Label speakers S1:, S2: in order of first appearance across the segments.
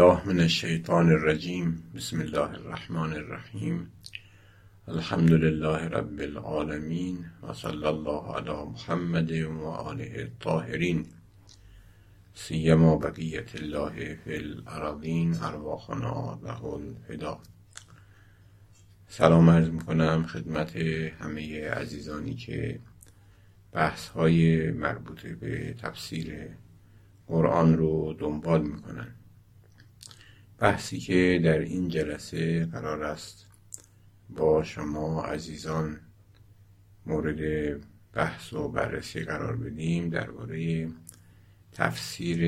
S1: بالله من الشیطان الرجیم. بسم الله الرحمن الرحیم. الحمد لله رب العالمین و صلی الله علی محمد و آله الطاهرین. سیما بقیت الله فی الارضین ارواحنا له الفدا سلام عرض می‌کنم خدمت همه عزیزانی که بحث های مربوط به تفسیر قرآن رو دنبال می‌کنن. بحثی که در این جلسه قرار است با شما عزیزان مورد بحث و بررسی قرار بدیم درباره تفسیر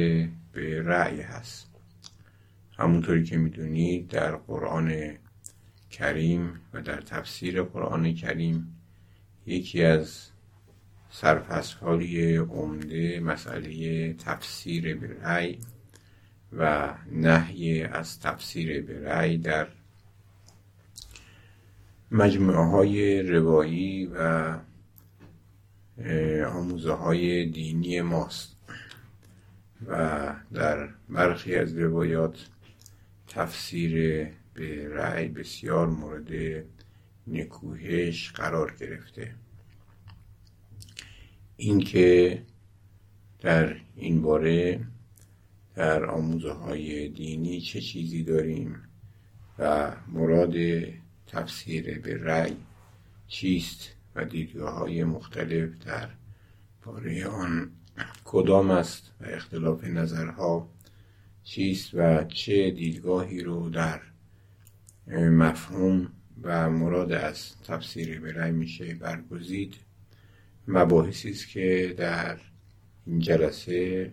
S1: به رأی هست. همونطوری که می‌دونید در قرآن کریم و در تفسیر قرآن کریم یکی از سرفصلهای عمده مسئله تفسیر به رأی و نهی از تفسیر به رأی در مجموعه های روایی و آموزه های دینی ماست و در برخی از روایات تفسیر به رأی بسیار مورد نکوهش قرار گرفته. اینکه در این باره در آموزه های دینی چه چیزی داریم و مراد تفسیر به رأی چیست و دیدگاه های مختلف در باره آن کدام است و اختلاف نظرها چیست و چه دیدگاهی رو در مفهوم و مراد از تفسیر به رأی میشه برگزید؟ مباحثی است که در این جلسه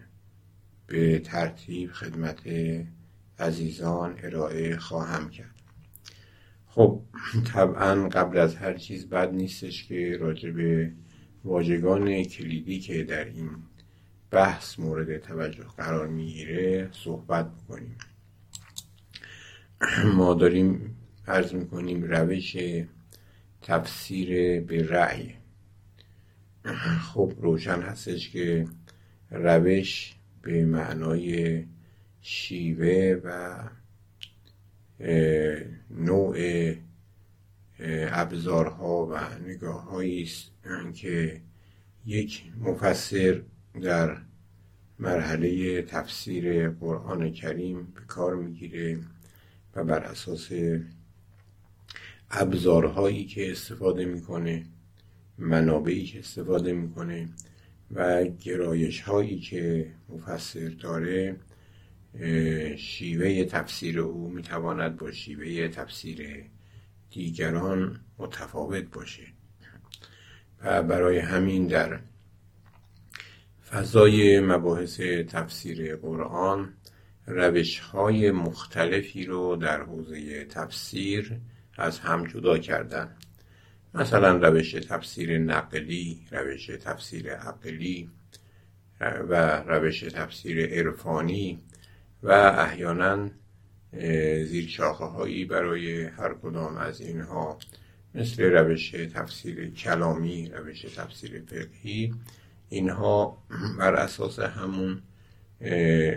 S1: به ترتیب خدمت عزیزان ارائه خواهم کرد. خب طبعا قبل از هر چیز بد نیستش که راجع به واژگان کلیدی که در این بحث مورد توجه قرار می‌گیره صحبت بکنیم. ما داریم عرض می‌کنیم روش تفسیر به رأی. خب روشن هستش که روش به معنای شیوه و نوع ابزارها و نگاه است. که یک مفسر در مرحله تفسیر قرآن کریم به کار می‌گیره و بر اساس ابزارهایی که استفاده می‌کنه منابعی که استفاده می‌کنه و گرایش هایی که مفسر داره شیوه تفسیر او می‌تواند با شیوه تفسیر دیگران متفاوت باشه. و برای همین در فضای مباحث تفسیر قرآن روش های مختلفی رو در حوزه تفسیر از هم جدا کردن. مثلا روش تفسیر نقلی روش تفسیر عقلی و روش تفسیر عرفانی و احیانا زیر شاخه هایی برای هر کدام از اینها مثل روش تفسیر کلامی روش تفسیر فقهی اینها بر اساس همون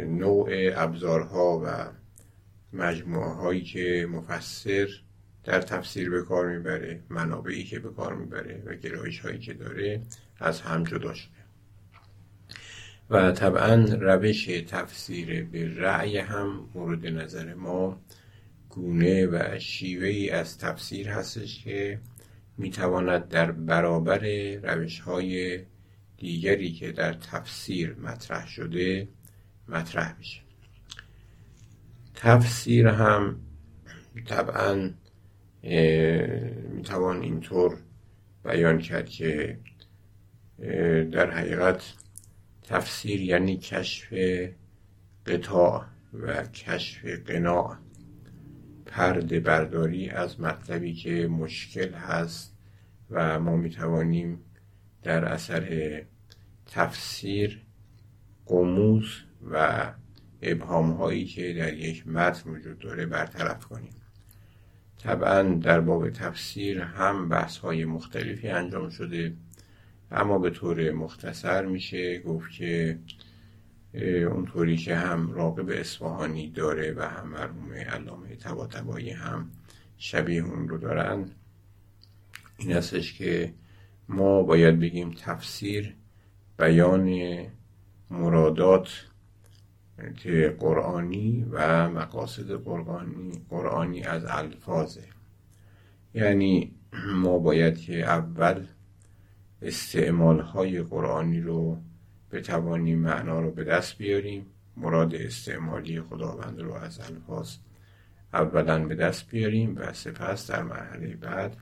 S1: نوع ابزارها و مجموعه هایی که مفسر در تفسیر به کار می‌بره منابعی که به کار می‌بره و گرایش هایی که داره از هم جدا شده. و طبعا روش تفسیر به رأی هم مورد نظر ما گونه و شیوه ای از تفسیر هستش که می‌تواند در برابر روش های دیگری که در تفسیر مطرح شده مطرح بشه. تفسیر هم طبعا می‌توان اینطور بیان کرد که در حقیقت تفسیر یعنی کشف قطاع و کشف قناع پرده برداری از مطلبی که مشکل هست و ما می‌توانیم در اثر تفسیر قموز و ابهام هایی که در یک متن وجود داره برطرف کنیم. طبعا در باب تفسیر هم بحث های مختلفی انجام شده اما به طور مختصر میشه گفت که اونطوری که هم راقب اصفهانی داره و هم مرحوم علامه طباطبایی هم شبیه اون رو دارن این استش که ما باید بگیم تفسیر بیان مرادات قرآنی و مقاصد قرآنی, قرآنی از الفاظه. یعنی ما باید که اول استعمال های قرآنی رو بتوانیم معنا رو به دست بیاریم. مراد استعمالی خداوند رو از الفاظ اولا به دست بیاریم و سپس در مرحله بعد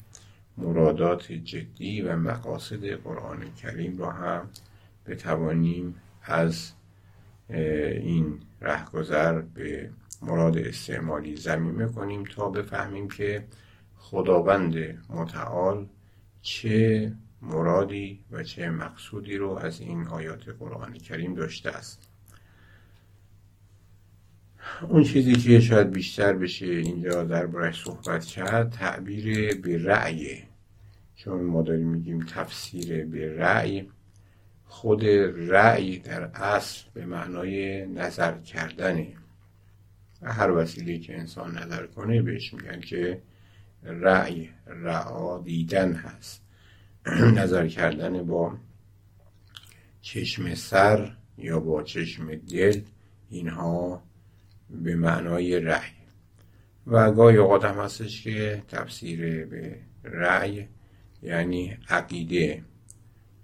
S1: مرادات جدی و مقاصد قرآن کریم را هم بتوانیم از این رهگذر به مراد استعمالی زمینه کنیم تا بفهمیم که خداوند متعال چه مرادی و چه مقصودی رو از این آیات قرآن کریم داشته است. اون چیزی که شاید بیشتر بشه اینجا دربارش صحبت کرد تعبیر به رأی. چون ما داریم میگیم تفسیر به رأی. خود رأی در اصل به معنای نظر کردنه هر وسیله که انسان نظر کنه بهش میگن که رأی رعا دیدن هست. نظر کردن با چشم سر یا با چشم دل اینها به معنای رأی. و گاهی اوقات هم هستش که تفسیر به رأی یعنی عقیده.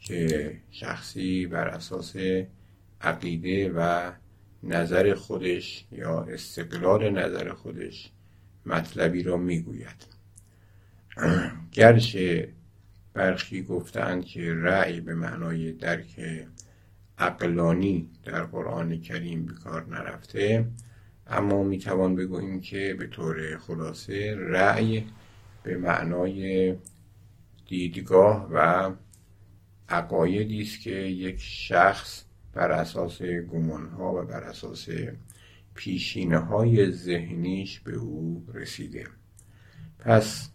S1: که شخصی بر اساس عقیده و نظر خودش یا استقلال نظر خودش مطلبی را می‌گوید. گرچه برخی گفتند که رأی به معنای درک عقلانی در قرآن کریم کار نرفته اما می‌توان بگوییم که به طور خلاصه رأی به معنای دیدگاه و عقایدی است که یک شخص بر اساس گمانها و بر اساس پیشینه های ذهنیش به او رسیده. پس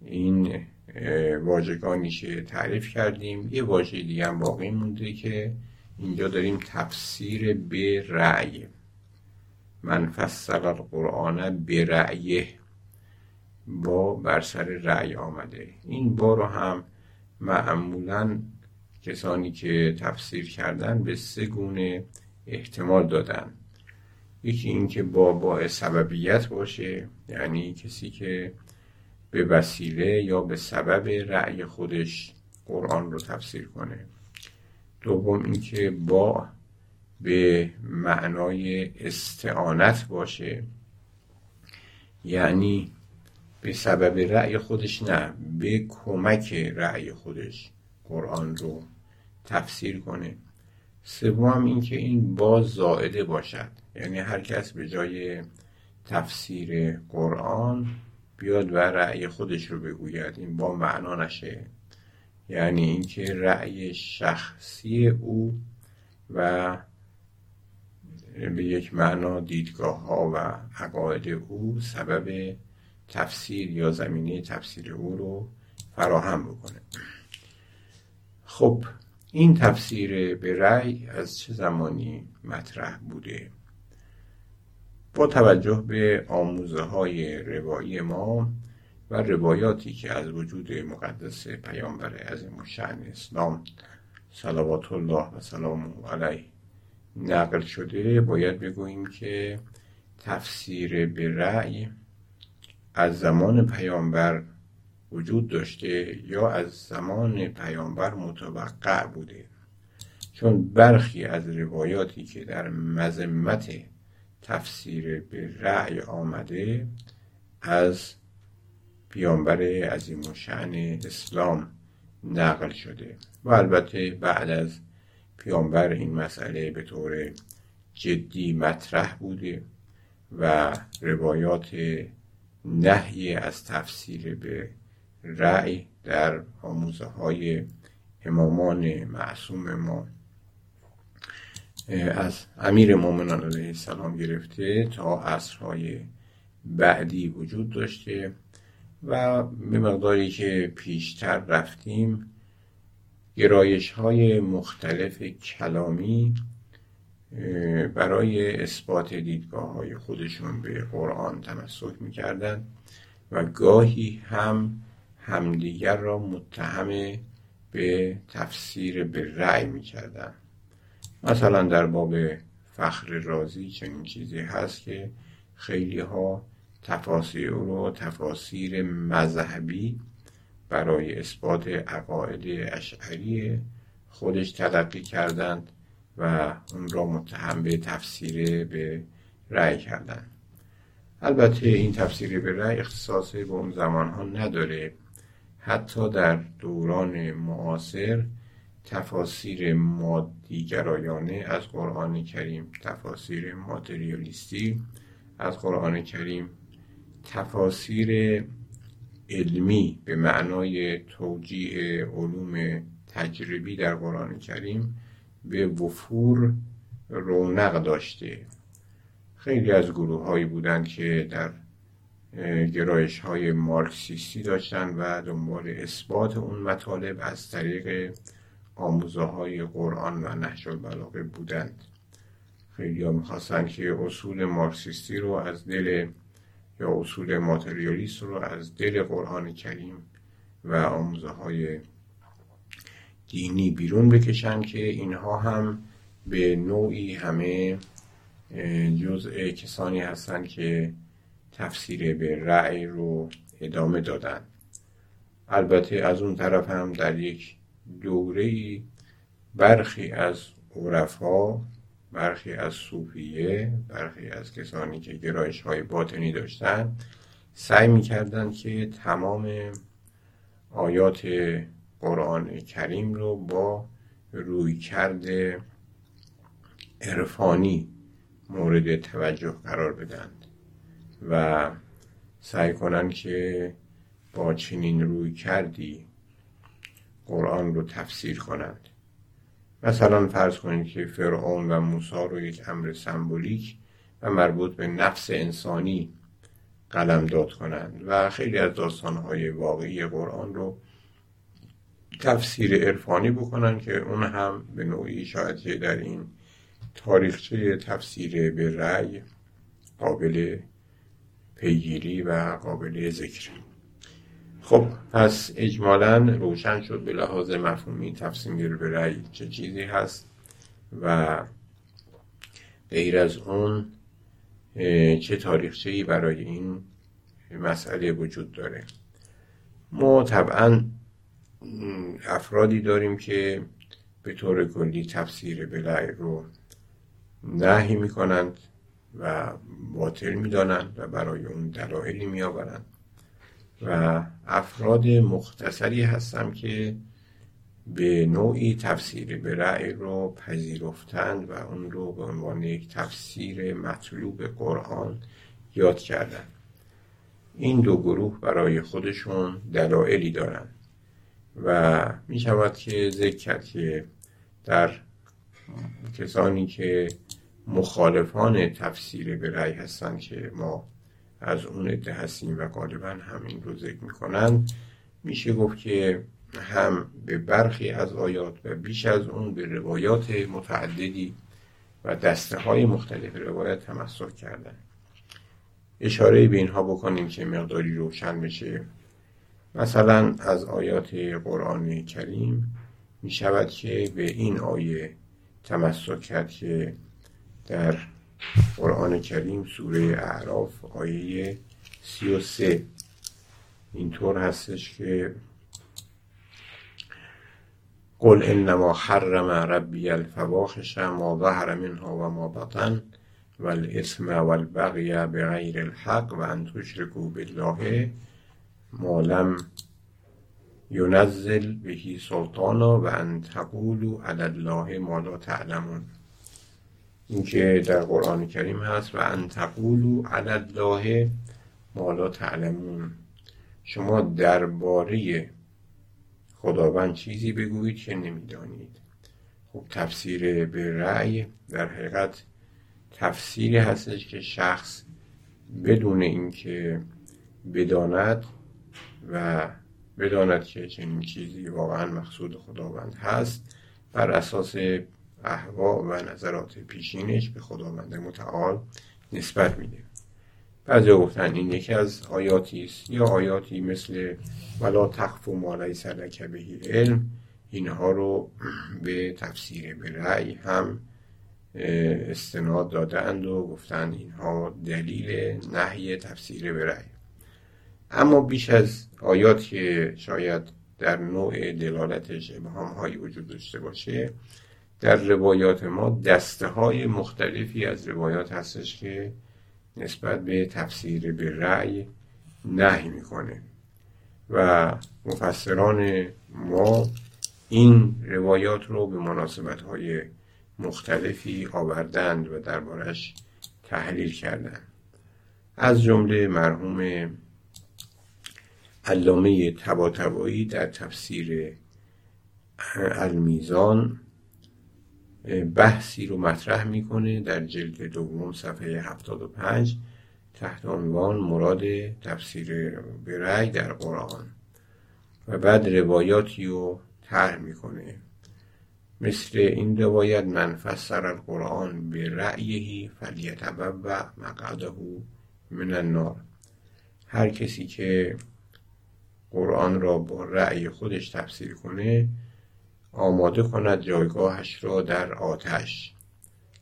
S1: این واژگانی که تعریف کردیم یه واژه دیگه هم باقی مونده که اینجا داریم تفسیر به رأی. من فصل القرآن به رأیه. با بر سر رأی آمده. این با رو هم معمولا کسانی که تفسیر کردن به سه گونه احتمال دادن. یکی اینکه با با سببیت باشه یعنی کسی که به وسیله یا به سبب رأی خودش قرآن رو تفسیر کنه. دوم اینکه با به معنای استعانت باشه یعنی به سبب رأی خودش نه به کمک رأی خودش. قرآن رو تفسیر کنه. سوم اینکه این با زائده باشد. یعنی هر کس به جای تفسیر قرآن بیاد و رأی خودش رو بگوید. این با معنا نشه. یعنی اینکه رأی شخصی او و به یک معنا دیدگاه ها و عقاید او سبب تفسیر یا زمینه تفسیر او رو فراهم بکنه. خب این تفسیر به رأی از چه زمانی مطرح بوده؟ با توجه به آموزه های روایی ما و روایاتی که از وجود مقدس پیامبر عظیم و شعن اسلام صلوات الله و سلام علیه نقل شده باید بگوییم که تفسیر به رأی از زمان پیامبر وجود داشته یا از زمان پیامبر متوقع بوده. چون برخی از روایاتی که در مذمت تفسیر به رأی آمده از پیامبر عظیم و شعن اسلام نقل شده و البته بعد از پیامبر این مسئله به طور جدی مطرح بوده و روایات نهی از تفسیر به رأی در آموزه های امامان معصوم ما. از امیر مومنان علیه السلام گرفته تا عصرهای بعدی وجود داشته و به مقداری که پیشتر رفتیم گرایش های مختلف کلامی برای اثبات دیدگاه های خودشون به قرآن تمسک می‌کردن و گاهی هم همدیگر را متهم به تفسیر به رأی می‌کردن مثلا در باب فخر رازی چنین چیزی هست که خیلی ها تفاسیر رو تفاسیر مذهبی برای اثبات عقاید اشعری خودش تلقی کردند و اون را متهم به تفسیر به رأی کردند. البته این تفسیر به رأی اختصاص به اون زمان ها نداره. حتی در دوران معاصر تفاسیر مادیگرایانه از قرآن کریم تفاسیر ماتریالیستی از قرآن کریم تفاسیر علمی به معنای توجیه علوم تجربی در قرآن کریم به وفور رونق داشته. خیلی از گروه هایی بودند که در گرایش های مارکسیستی داشتن و دنبال اثبات اون مطالب از طریق آموزه های قرآن و نهج البلاغه بودند. خیلی ها می‌خواستن که اصول مارکسیستی رو از دل یا اصول ماتریالیست رو از دل قرآن کریم و آموزه های دینی بیرون بکشن که اینها هم به نوعی همه جزء کسانی هستند که تفسیر به رأی رو ادامه دادن. البته از اون طرف هم در یک دوره برخی از عرفا برخی از صوفیه برخی از کسانی که گرایش های باطنی داشتن سعی می‌کردند که تمام آیات قرآن کریم رو با روی کرده عرفانی مورد توجه قرار بدند و سعی کنند که با چنین روی کردی قرآن رو تفسیر کنند. مثلا فرض کنید که فرعون و موسی رو یک امر سمبولیک و مربوط به نفس انسانی قلم داد کنند و خیلی از داستانهای واقعی قرآن رو تفسیر عرفانی بکنن که اون هم به نوعی شاید در این تاریخچه تفسیر به رأی قابل پیگیری و قابل ذکر. خب پس اجمالا روشن شد به لحاظ مفهومی تفسیر به رأی چه چیزی هست و غیر از اون چه تاریخچه برای این مسئله وجود داره. ما طبعا افرادی داریم که به طور کلی تفسیر بلعی رو نهی می‌کنند. و باطل می‌دانند و برای اون دلایلی میآورند. و افراد مختصری هستم که به نوعی تفسیر به رأی رو پذیرفتند و اون رو به عنوان یک تفسیر مطلوب قرآن یاد کردند. این دو گروه برای خودشون دلایلی دارند و می شود که ذکر که در کسانی که مخالفان تفسیر به رأی هستند که ما از اون عده هستیم و غالبا همین رو ذکر می‌کنن. میشه گفت که هم به برخی از آیات و بیش از اون به روایات متعددی و دسته های مختلف روایت تمسک کردن. اشاره به اینها بکنیم که مقداری روشن بشه. مثلا از آیات قرآن کریم می شود که به این آیه تمسک کرد که در قرآن کریم سوره اعراف آیه سی و سه. اینطور هستش که قل انما حرم ربی الفواحش ما ظهر منها و ما بطن والاسم والبغی بغیر الحق و ان تشرکوا بالله ما لم ینزل بهی سلطانا و ان تقولوا علی الله ما لا تعلمون. اینکه در قرآن کریم هست و ان تقولوا علی الله ما لا تعلمون. شما درباره خداوند چیزی بگویید که نمی‌دانید. خب تفسیر به رأی در حقیقت تفسیری هستش که شخص بدون اینکه بداند و بداند که چنین چیزی واقعا مقصود خداوند هست بر اساس احوا و نظرات پیشینش به خداوند متعال نسبت میده. بعضی گفتن این یکی از آیاتی است یا آیاتی مثل ولا تخف و مالای لک بهی علم. اینها رو به تفسیر به رأی هم استناد دادند و گفتن اینها دلیل نهی تفسیر به رأی. اما بیش از آیات که شاید در نوع دلالتش ابهام هایی وجود داشته باشه در روایات ما دسته های مختلفی از روایات هستش که نسبت به تفسیر به رأی نهی می‌کنه. و مفسران ما این روایات رو به مناسبت های مختلفی آوردند و دربارش تحلیل کردند. از جمله مرحوم علامه تباتبایی در تفسیر المیزان بحثی رو مطرح می‌کنه در جلد دوم صفحه 75 تحت عنوان مراد تفسیر برای در قرآن و بعد روایاتی رو طرح می‌کنه. مثل این روایت من فسر القرآن به رأیهی و مقعده من النار. هر کسی که قرآن را با رأی خودش تفسیر کنه آماده کند جایگاهش را در آتش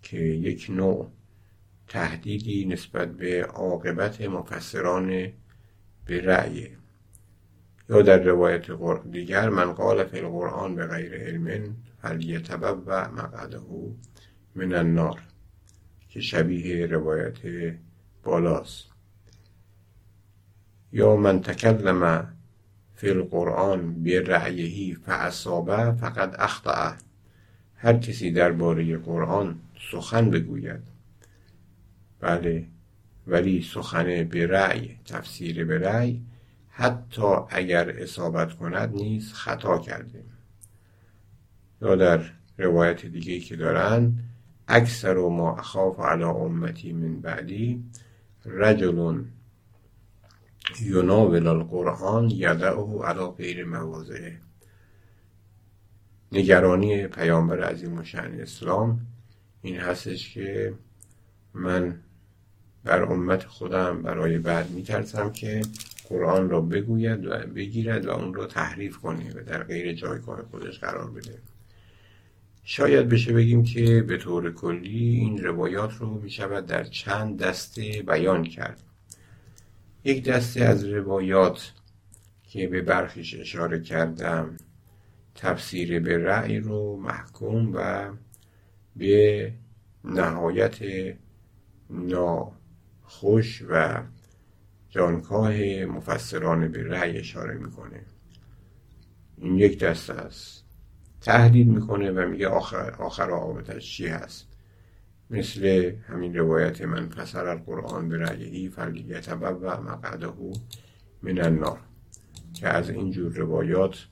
S1: که یک نوع تهدیدی نسبت به عاقبت مفسران به رأی. یا در روایت دیگر من قال فی القرآن به غیر علم و مقعده من النار. که شبیه روایت بالاست. یا من تکلم فی القرآن به رعیهی فعصابه فقط اخطأ. هر کسی درباره قرآن سخن بگوید. بله ولی سخن به رأی تفسیر به رأی حتی اگر اصابت کند نیز خطا کرده. یا در روایت دیگه که دارن اکثر و ما اخاف علی امتی من بعدی رجل یناول القرآن یدعه علی غیر مواضعه. نگرانی پیامبر عظیم و شعن اسلام این هستش که من بر امت خودم برای بعد میترسم که قرآن را بگوید و بگیرد و اون را تحریف کنه و در غیر جایگاه خودش قرار بده. شاید بشه بگیم که به طور کلی این روایات رو می شود در چند دسته بیان کرد. یک دسته از روایات که به برخیش اشاره کردم. تفسیر به رأی رو محکوم و به نهایت ناخوش و جانکاه مفسران به رأی اشاره می‌کنه. این یک دسته است. تهدید می‌کنه و میگه آخر, آخر عاقبتش چی هست؟ مثل همین روایت من فسر القرآن به رأیهی فلیت و مقعده من النار که از اینجور روایات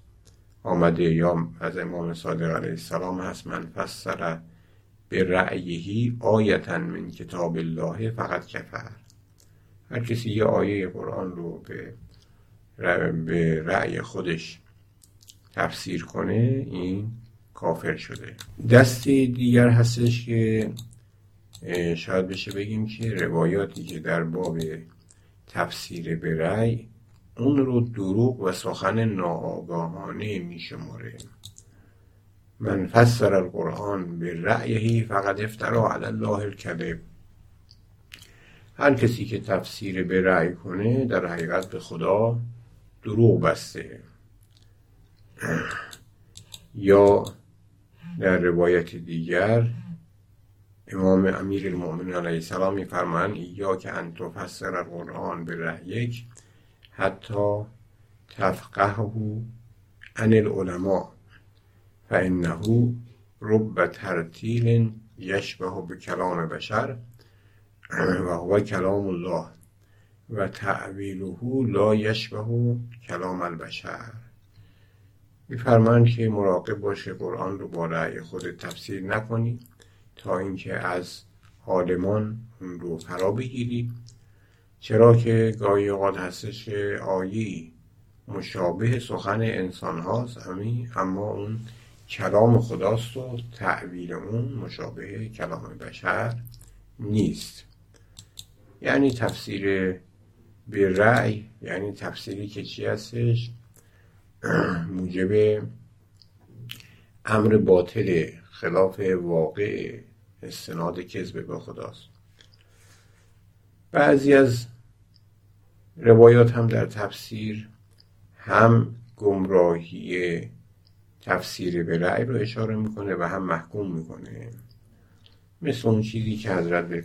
S1: آمده یا از امام صادق علیه السلام هست من فسر به رأیهی آیتا من کتاب الله فقط کفر. هر کسی یه آیه قرآن رو به به رأی خودش تفسیر کنه این کافر شده. دستی دیگر هستش که شاید بشه بگیم که روایاتی که در باب تفسیر به رأی اون رو دروغ و سخن ناآگاهانه می شماره من فسر القرآن به رأیهی فقط افترا علی الله الکذب. هر کسی که تفسیر به رأی کنه در حقیقت به خدا دروغ بسته. یا در روایت دیگر امام امیر المؤمنین علیه السلام میفرمایند یا که ان تفسر القرآن به رأیک حتی تفقهه عن العلماء فانه رب ترتیل یشبه به کلام بشر و هو کلام الله و تعویله لا یشبه کلام البشر. میفرمایند که مراقب باشه قرآن رو با رأی خود تفسیر نکنی. تا اینکه از عالمان اون رو فرا بگیری. چرا که گاهی اوقات هستش آیی مشابه سخن انسان هاست اما اون کلام خداست و تعویل اون مشابه کلام بشر نیست. یعنی تفسیر به رأی یعنی تفسیری که چی هستش؟ موجب امر باطل خلاف واقع استناد کذب به خداست. بعضی از روایات هم در تفسیر هم گمراهی تفسیر به رأی رو اشاره می‌کنه و هم محکوم می‌کنه. مثل اون چیزی که حضرت به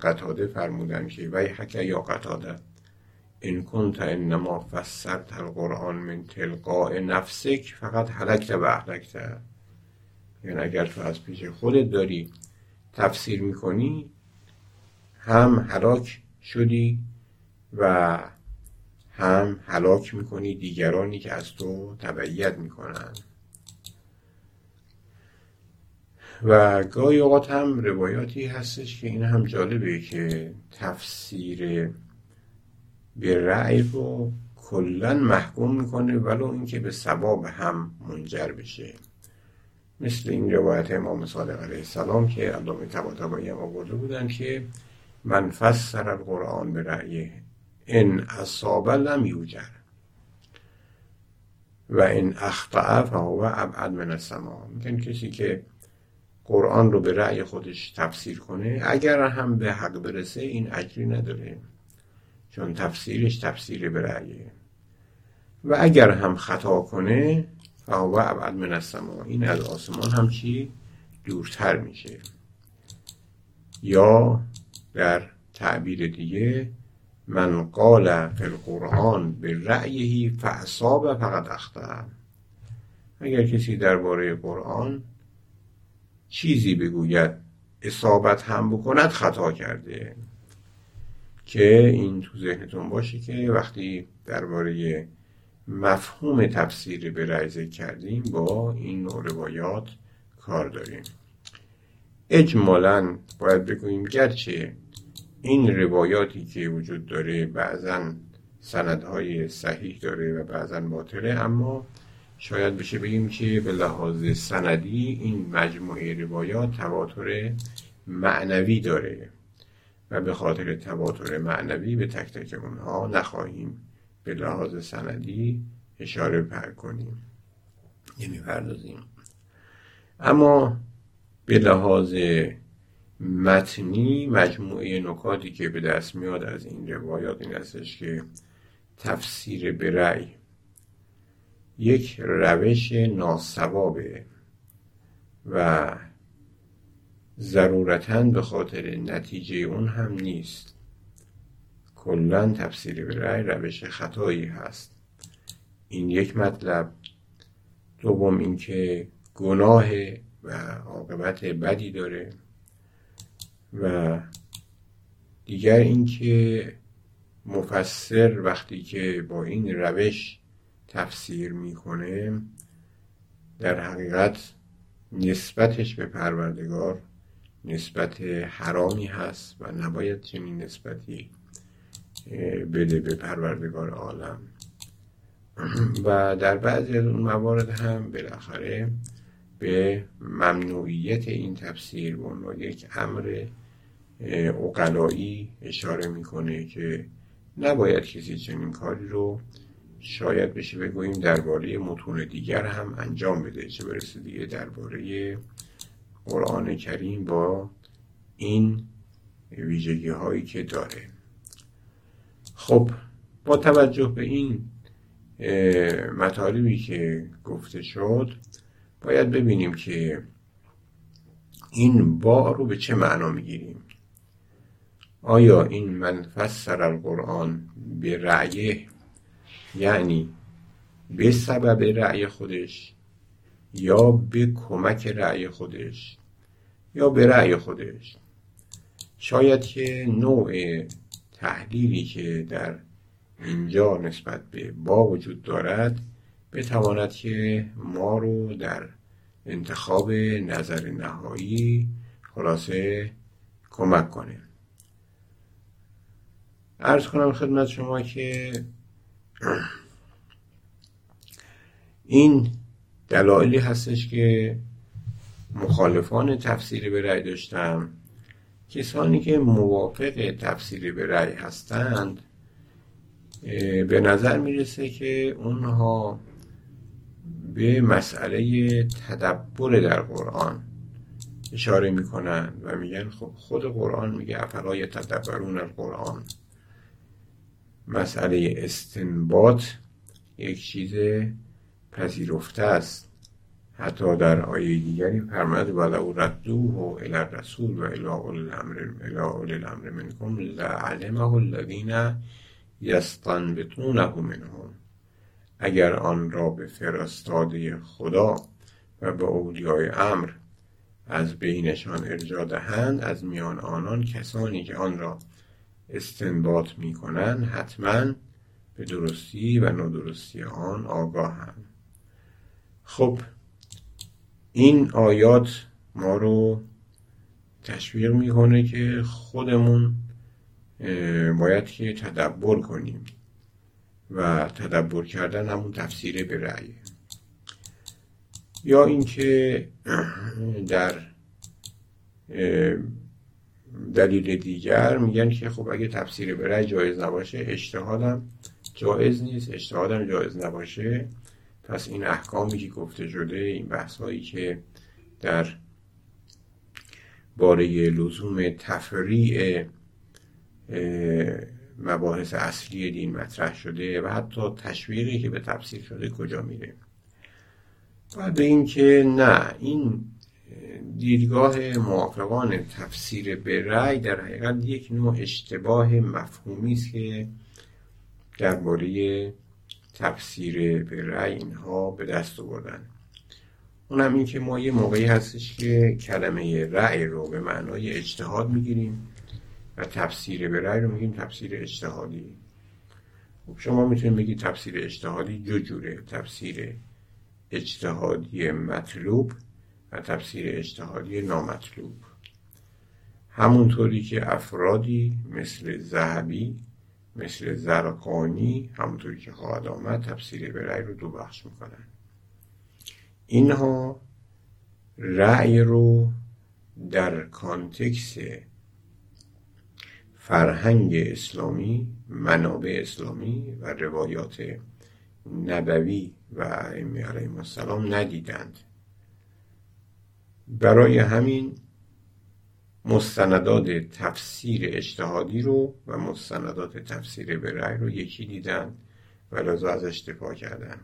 S1: قطاده فرمودن که وی حکه یا قطاده این کنت انما فسرت القرآن من تلقاء نفسک فقط حلکت و احلکت یعنی اگر تو از پیش خودت داری تفسیر می‌کنی هم حلاک شدی و هم حلاک می‌کنی دیگرانی که از تو تبعیت می‌کنن. و گاهی اوقات هم روایاتی هستش که این هم جالبه که تفسیر به رأی رو کلا محکوم می‌کنه ولو اینکه به سباب هم منجر بشه. مثل این روایت امام صادق علیه السلام که علامه طباطبایی هم آورده بودن که من فسر القرآن به رأی ان اصاب لم یوجر و این اخطأ فهو ابعد من السما. میگن کسی که قرآن رو به رأی خودش تفسیر کنه اگر هم به حق برسه این اجری نداره چون تفسیرش تفسیر به رأیه. و اگر هم خطا کنه فهو ابعد من السما این از آسمان هم چی؟ دورتر میشه. یا در تعبیر دیگه من قال فی القرآن به رأیهی فعصاب فقط اخته اگر کسی درباره قرآن چیزی بگوید اصابت هم بکند خطا کرده. که این تو ذهنتون باشه که وقتی درباره مفهوم تفسیر به رأی کردیم با این نوع روایات کار داریم. اجمالا باید بگوییم گرچه این روایاتی که وجود داره بعضا سندهای صحیح داره و بعضا باطله اما شاید بشه بگیم که به لحاظ سندی این مجموعه روایات تواتر معنوی داره و به خاطر تواتر معنوی به تک تک اونها نخواهیم به لحاظ سندی اشاره پر کنیم. نمی‌پردازیم. اما به لحاظ متنی مجموعه نکاتی که به دست میاد از این روایات این هستش که تفسیر به رأی یک روش ناسوابه و ضرورتا به خاطر نتیجه اون هم نیست. کلا تفسیر به رأی روش خطایی هست. این یک مطلب. دوم اینکه گناه و عاقبت بدی داره. و دیگر اینکه مفسر وقتی که با این روش تفسیر می‌کنه در حقیقت نسبتش به پروردگار نسبت حرامی هست و نباید چنین نسبتی بده به پروردگار عالم. و در بعضی از اون موارد هم بالاخره به ممنوعیت این تفسیر به عنوان یک امر اقلایی اشاره می‌کنه که نباید کسی چنین کاری رو شاید بشه بگوییم درباره متون دیگر هم انجام بده چه برسه دیگه درباره قرآن کریم با این ویژگی هایی که داره. خب. با توجه به این مطالبی که گفته شد باید ببینیم که این با رو به چه معنا می‌گیریم. آیا این من فسر القرآن به رأیه؟ یعنی به سبب رأی خودش یا به کمک رأی خودش یا به رأی خودش؟ شاید که نوع تحلیلی که در اینجا نسبت به با وجود دارد بتواند که ما رو در انتخاب نظر نهایی خلاصه کمک کنه. ارز کنم خدمت شما که این دلایلی هستش که مخالفان تفسیر به رأی داشتم. کسانی که موافق تفسیر به رأی هستند به نظر می‌رسه که اونها به مسئله تدبر در قرآن اشاره می‌کنن و میگن خب خود قرآن میگه افلا یتدبرون القرآن. مسئله استنباط یک چیز پذیرفته است. حتی در آیه دیگری فرمود ولو ردوه الی الرسول و الی اول الامر منکم لعلمه الذین یستنبطونه منهم. اگر آن را به فرستاده خدا و به اولیای امر از بینشان ارجا دهند از میان آنان کسانی که آن را استنباط می کنند حتما به درستی و ندرستی آن آگاهند. خب این آیات ما رو تشویق می‌کنه که خودمون باید که تدبر کنیم و تدبر کردن همون تفسیر به رأی. یا اینکه در دلیل دیگر میگن که خب اگه تفسیر به رأی جایز نباشه اجتهادم جایز نیست اجتهادم جایز نباشه. پس این احکامی که گفته شده این بحث هایی که در باره لزوم تفریع مباحث اصلی دین مطرح شده و حتی تشویقی که به تفسیر شده کجا میره. بعد اینکه نه این دیدگاه موافقان تفسیر به رأی در حقیقت یک نوع اشتباه مفهومی است که درباره تفسیر به رأی اینها به دست آوردن. اونم این که ما یه موقعی هستش که کلمه رأی رو به معنای اجتهاد می‌گیریم و تفسیر به رأی رو میگیم تفسیر اجتهادی. خب شما می‌تونید بگید تفسیر اجتهادی جو جوره تفسیر اجتهادی مطلوب و تفسیر اجتهادی نامطلوب. همونطوری که افرادی مثل ذهبی مثل زرقانی همونطوری که خواهد آمد تفسیر به رأی رو دو بخش می‌کنن. اینها رأی رو در کانتکس فرهنگ اسلامی منابع اسلامی و روایات نبوی و ائمه علیهم السلام ندیدند. برای همین مستندات تفسیر اجتهادی رو و مستندات تفسیر به رأی رو یکی دیدن و لذا ازش دفاع کردن.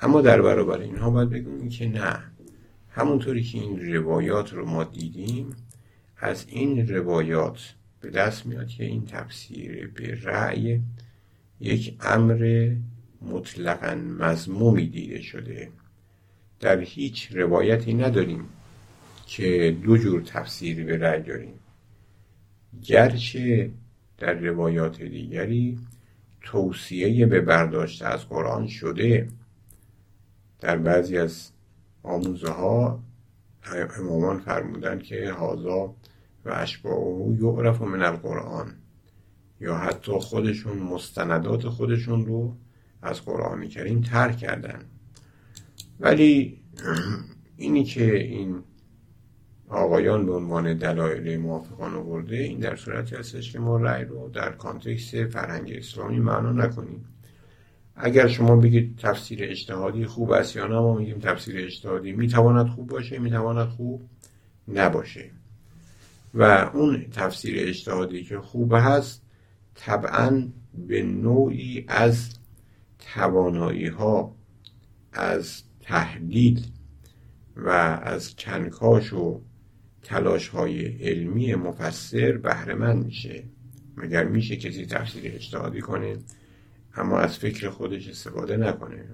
S1: اما در برابر اینها باید بگوییم که نه. همونطوری که این روایات رو ما دیدیم از این روایات به دست میاد که این تفسیر به رأی یک امر مطلقا مضمومی دیده شده. در هیچ روایتی نداریم که دو جور تفسیر به رأی داریم. گرچه در روایات دیگری توصیه به برداشت از قرآن شده در بعضی از آموزه ها امامان فرمودن که هازا و اشباهو یعرف من القرآن یا حتی خودشون مستندات خودشون رو از قرآن کریم ترک کردن. ولی اینی که این آقایان به عنوان دلایل موافقان آورده این در صورتی هستش که ما رأی رو در کانتکست فرهنگ اسلامی معنا نکنیم. اگر شما بگید تفسیر اجتهادی خوب است یا نه ما میگیم تفسیر اجتهادی. می‌تواند خوب باشه می‌تواند خوب نباشه. و اون تفسیر اجتهادی که خوب هست طبعا به نوعی از توانایی ها از تحلیل و از کنکاش و تلاش های علمی مفسر بهرهمند میشه. مگر میشه کسی تفسیر اجتهادی کنه؟ اما از فکر خودش استفاده نکنه.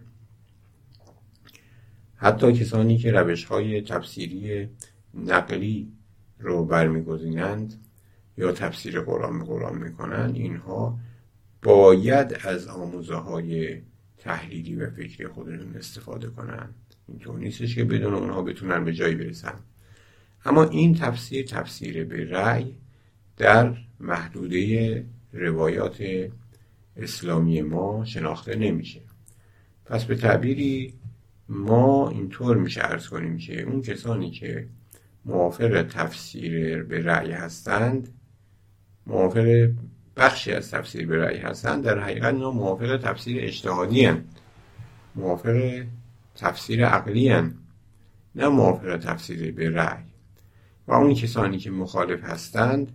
S1: حتی کسانی که روش های تفسیری نقلی رو برمیگزینند یا تفسیر قرآن به قرآن می‌کنند اینها باید از آموزه های تحلیلی و فکری خودشون استفاده کنند. اینطور نیستش که بدون اونها بتونن به جایی برسن. اما این تفسیر تفسیر به رأی در محدوده روایات اسلامی ما شناخته نمیشه پس به تعبیری ما اینطور میشه ارز کنیم که اون کسانی که موافق تفسیر به رأی هستند موافق بخشی از تفسیر به رأی هستند در حقیقت اینا موافق تفسیر اجتهادی هن. موافق تفسیر عقلی. نه موافق تفسیر به رأی و اون کسانی که مخالف هستند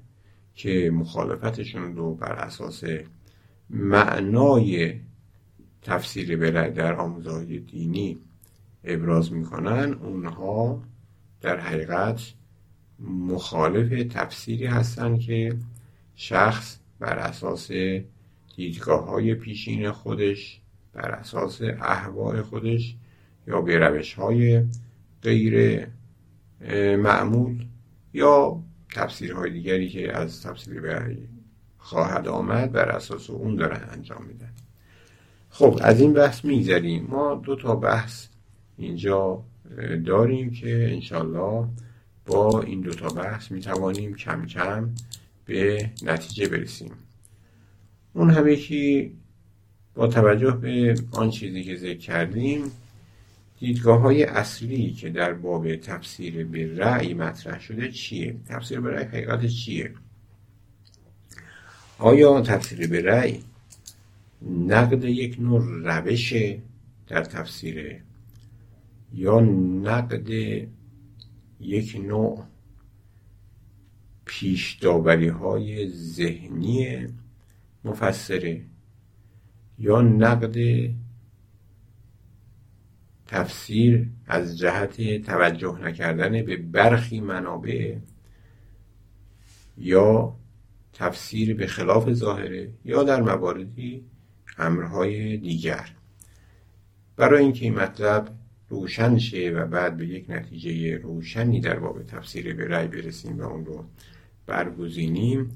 S1: که مخالفتشون رو بر اساس معنای تفسیر رأی در آموزهای دینی ابراز می‌کنن اونها در حقیقت مخالف تفسیری هستند که شخص بر اساس دیدگاه های پیشین خودش بر اساس احواء خودش یا به روش های غیر معمول یا تفسیرهای دیگری که از تفسیر به خواهد آمد بر اساس اون دارن انجام میدن. خب از این بحث میگذریم. ما دو تا بحث اینجا داریم که انشالله با این دو تا بحث می‌توانیم کم کم به نتیجه برسیم. اون همه که با توجه به آن چیزی که ذکر کردیم دیدگاه های اصلی که در باب تفسیر به رأی مطرح شده چیه؟ تفسیر به رأی حقیقت چیه؟ آیا تفسیر به رأی نقد یک نوع روش در تفسیر یا نقد یک نوع پیش های ذهنی مفسره یا نقد تفسیر از جهت توجه نکردن به برخی منابع یا تفسیر به خلاف ظاهره یا در مواردی امرهای دیگر. برای اینکه این مطلب روشن شه و بعد به یک نتیجه روشنی در باب تفسیر به رأی برسیم و اون رو برگزینیم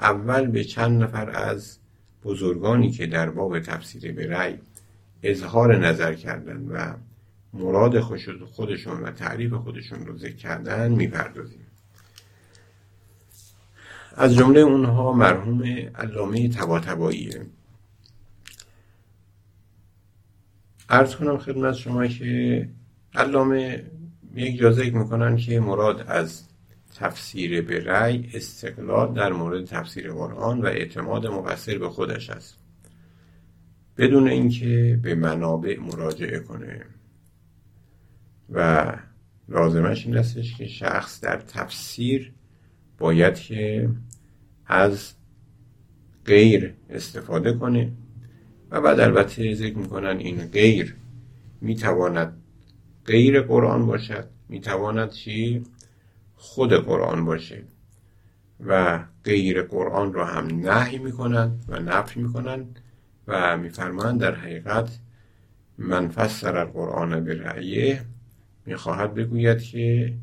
S1: اول به چند نفر از بزرگانی که در باب تفسیر به رأی اظهار نظر کردن و مراد خودشون و تعریف خودشون رو ذکر کردن می‌پردازیم. از جمله اونها مرحوم علامه تباتباییه ارز کنم خدمت شما که علامه یک جا ذکر می‌کنن که مراد از تفسیر به رأی استقلال در مورد تفسیر قرآن و اعتماد مفسر به خودش است. بدون اینکه به منابع مراجعه کنه. و لازمش این استش که شخص در تفسیر باید که از غیر استفاده کنه. و بعد البته ذکر می‌کنن این غیر می‌تواند غیر قرآن باشد می‌تواند چی؟ خود قرآن باشه. و غیر قرآن را هم نهی می‌کنند و نفی می‌کنند. و میفرمایند در حقیقت من فسر القرآن به رأیه می‌خواهد بگوید که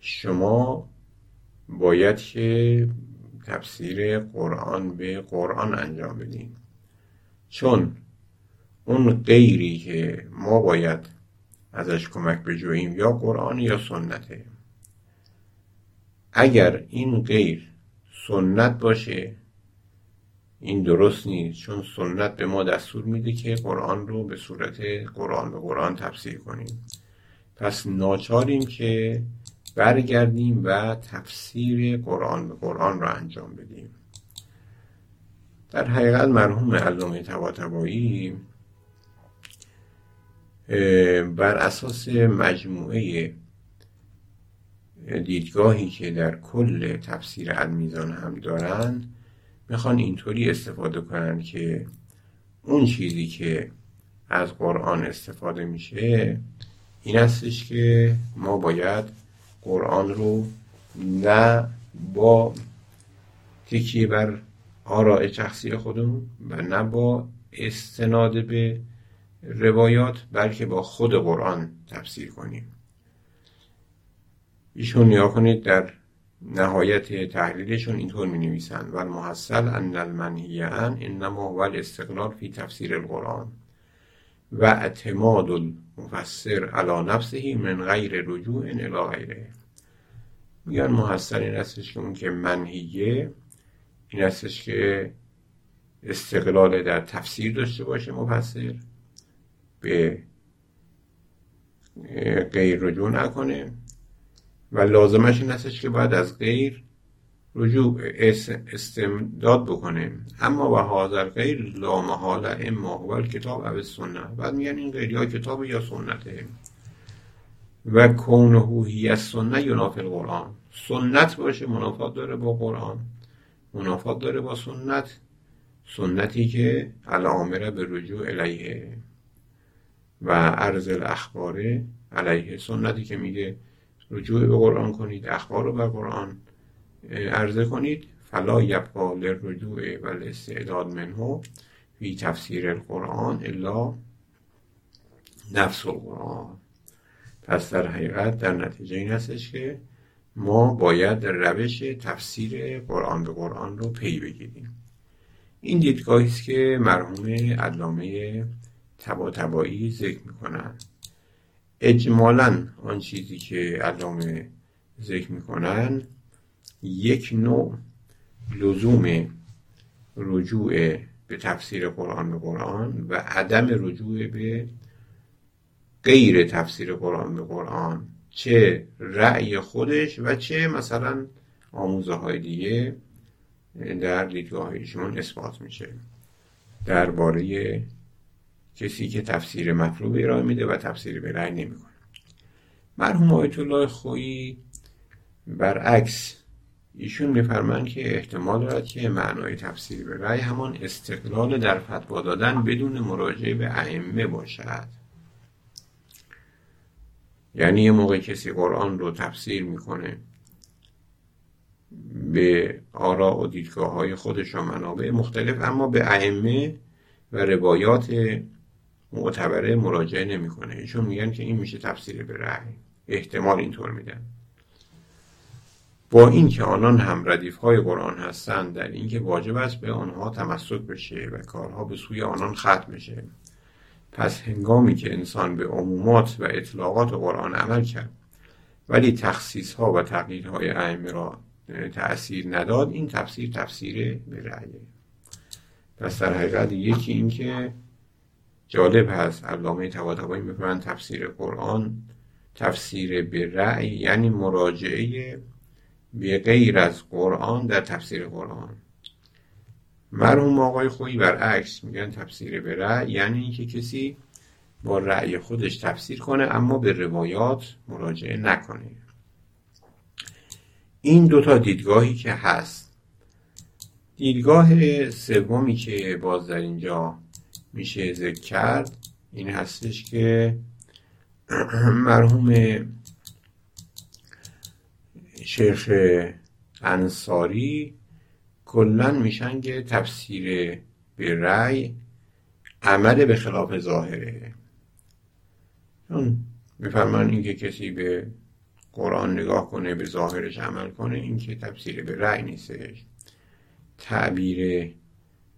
S1: شما باید که تفسیر قرآن به قرآن انجام بدین. چون اون غیری که ما باید ازش کمک بجوییم یا قرآن یا سنته. اگر این غیر سنت باشه این درست نیست چون سنت به ما دستور میده که قرآن رو به صورت قرآن به قرآن تفسیر کنیم. پس ناچاریم که برگردیم و تفسیر قرآن به قرآن را انجام بدیم. در حقیقت مرحوم علامه طباطبایی بر اساس مجموعه دیدگاهی که در کل تفسیر المیزان هم دارن می‌خوان اینطوری استفاده کنن که اون چیزی که از قرآن استفاده میشه این استش که ما باید قرآن رو نه با تکیه بر آراء شخصی خودمون و نه با استناد به روایات بلکه با خود قرآن تفسیر کنیم. ایشون نیا کنید در نهایت تحلیلشون اینطور می نویسند و المحصل ان المنهی ان انما هو الاستقلال فی تفسیر القرآن و اعتماد المفسر علی نفسه من غیر رجوع الى غیره. میگن محصل این هستش که اون این هستش که استقلال در تفسیر داشته باشه مفسر به غیر رجوع نکنه. و لازمش این هستش که باید از غیر رجوع استمداد بکنه. اما و حاضر غیر لا محاله اما هو کتاب او سنت. بعد میگن این غیر یا کتاب یا سنته. و کونه هی سنت ینافی القرآن. سنت باشه منافات داره با قرآن. منافات داره با سنت. سنتی که الامره به رجوع الیه. و عرض الاخباره علیه. سنتی که میگه رجوع به قرآن کنید اخبار رو به قرآن عرضه کنید. فلا یبقا للرجوع و الاستعداد منه فی تفسیر القرآن الا نفس القرآن. پس در حقیقت در نتیجه این هستش که ما باید روش تفسیر قرآن به قرآن رو پی بگیریم. این دیدگاهی است که مرحوم علامه تبا ذکر می‌کنن اجمالا آن چیزی که علامه ذکر می‌کنن یک نوع لزوم رجوع به تفسیر قرآن به قرآن و عدم رجوع به غیر تفسیر قرآن به قرآن چه رأی خودش و چه مثلا آموزه های دیگه در دیدگاهشون اثبات میشه. درباره کسی که تفسیر مطلوب ارائه میده و تفسیر به رأی نمی‌کنه. مرحوم آیت الله خویی برعکس ایشون میفرمایند که احتمال دارد که معنای تفسیر به رأی همان استقلال در فتوا دادن بدون مراجعه به ائمه باشد. یعنی یه موقع کسی قرآن رو تفسیر می‌کنه به آراء و دیدگاه های خودش و منابع مختلف اما به ائمه و روایات معتبره مراجعه نمی‌کنه. ایشون میگن که این میشه تفسیر به رأی. احتمال اینطور میدن. با اینکه آنان هم ردیف های قرآن هستند در اینکه واجب است به آنها تمسک بشه و کارها به سوی آنان ختم بشه. پس هنگامی که انسان به عمومات و اطلاقات قرآن عمل کرد ولی تخصیص ها و تقلیل های ائمه را تأثیر نداد این تفسیر تفسیر به رأیه. پس در حقیقت یکی این که جالب هست. علامه طباطبایی میفرمایند تفسیر قرآن تفسیر به رأی یعنی مراجعه به غیر از قرآن در تفسیر قرآن. مرحوم آقای خویی برعکس میگن تفسیر به رأی یعنی اینکه کسی با رأی خودش تفسیر کنه اما به روایات مراجعه نکنه. این دوتا دیدگاهی که هست. دیدگاه سومی که باز در اینجا میشه ذکر کرد. این هستش که مرحوم شیخ انصاری کلا میشن که تفسیر به رأی عمل به خلاف ظاهره. چون میفرمان اینکه کسی به قرآن نگاه کنه به ظاهرش عمل کنه این که تفسیر به رأی نیستش. تعبیر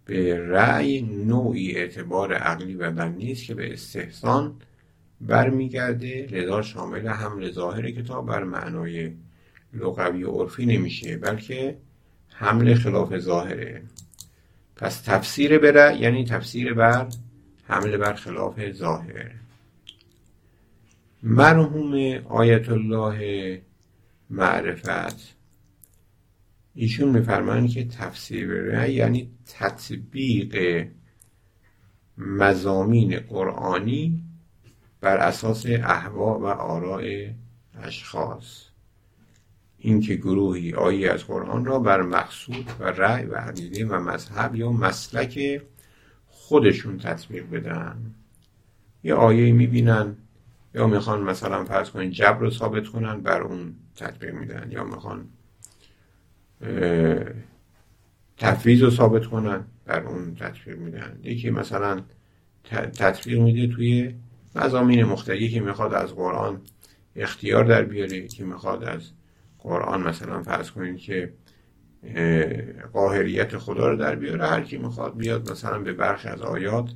S1: به رأی نوعی اعتبار عقلی و بندی است که به استحسان برمیگرده. لذا شامل حمل ظاهر کتاب بر معنای لغوی و عرفی نمیشه بلکه حمل خلاف ظاهره. پس تفسیر بره یعنی تفسیر بر حمل بر خلاف ظاهر. مرحوم آیت الله معرفت. ایشون میفرمایند که تفسیر بره یعنی تطبیق مزامین قرآنی بر اساس احوا و آراء اشخاص. اینکه گروهی آیه از قرآن را بر مقصود و رأی و عقیده و مذهب یا مسلک خودشون تطبیق بدن. یه آیه می‌بینن یا می‌خوان مثلا فرض کنید جبر رو ثابت کنن بر اون تطبیق میدن. یا می‌خوان تفویض رو ثابت کنن بر اون تطبیق میدن. یکی مثلا تطبیق میده توی مزامین مختلفی که می‌خواد از قرآن اختیار در بیاره که می‌خواد از قرآن مثلا فرض کنید که قاهریت خدا رو در بیاره. هر کی می‌خواد بیاد مثلا به برخی از آیات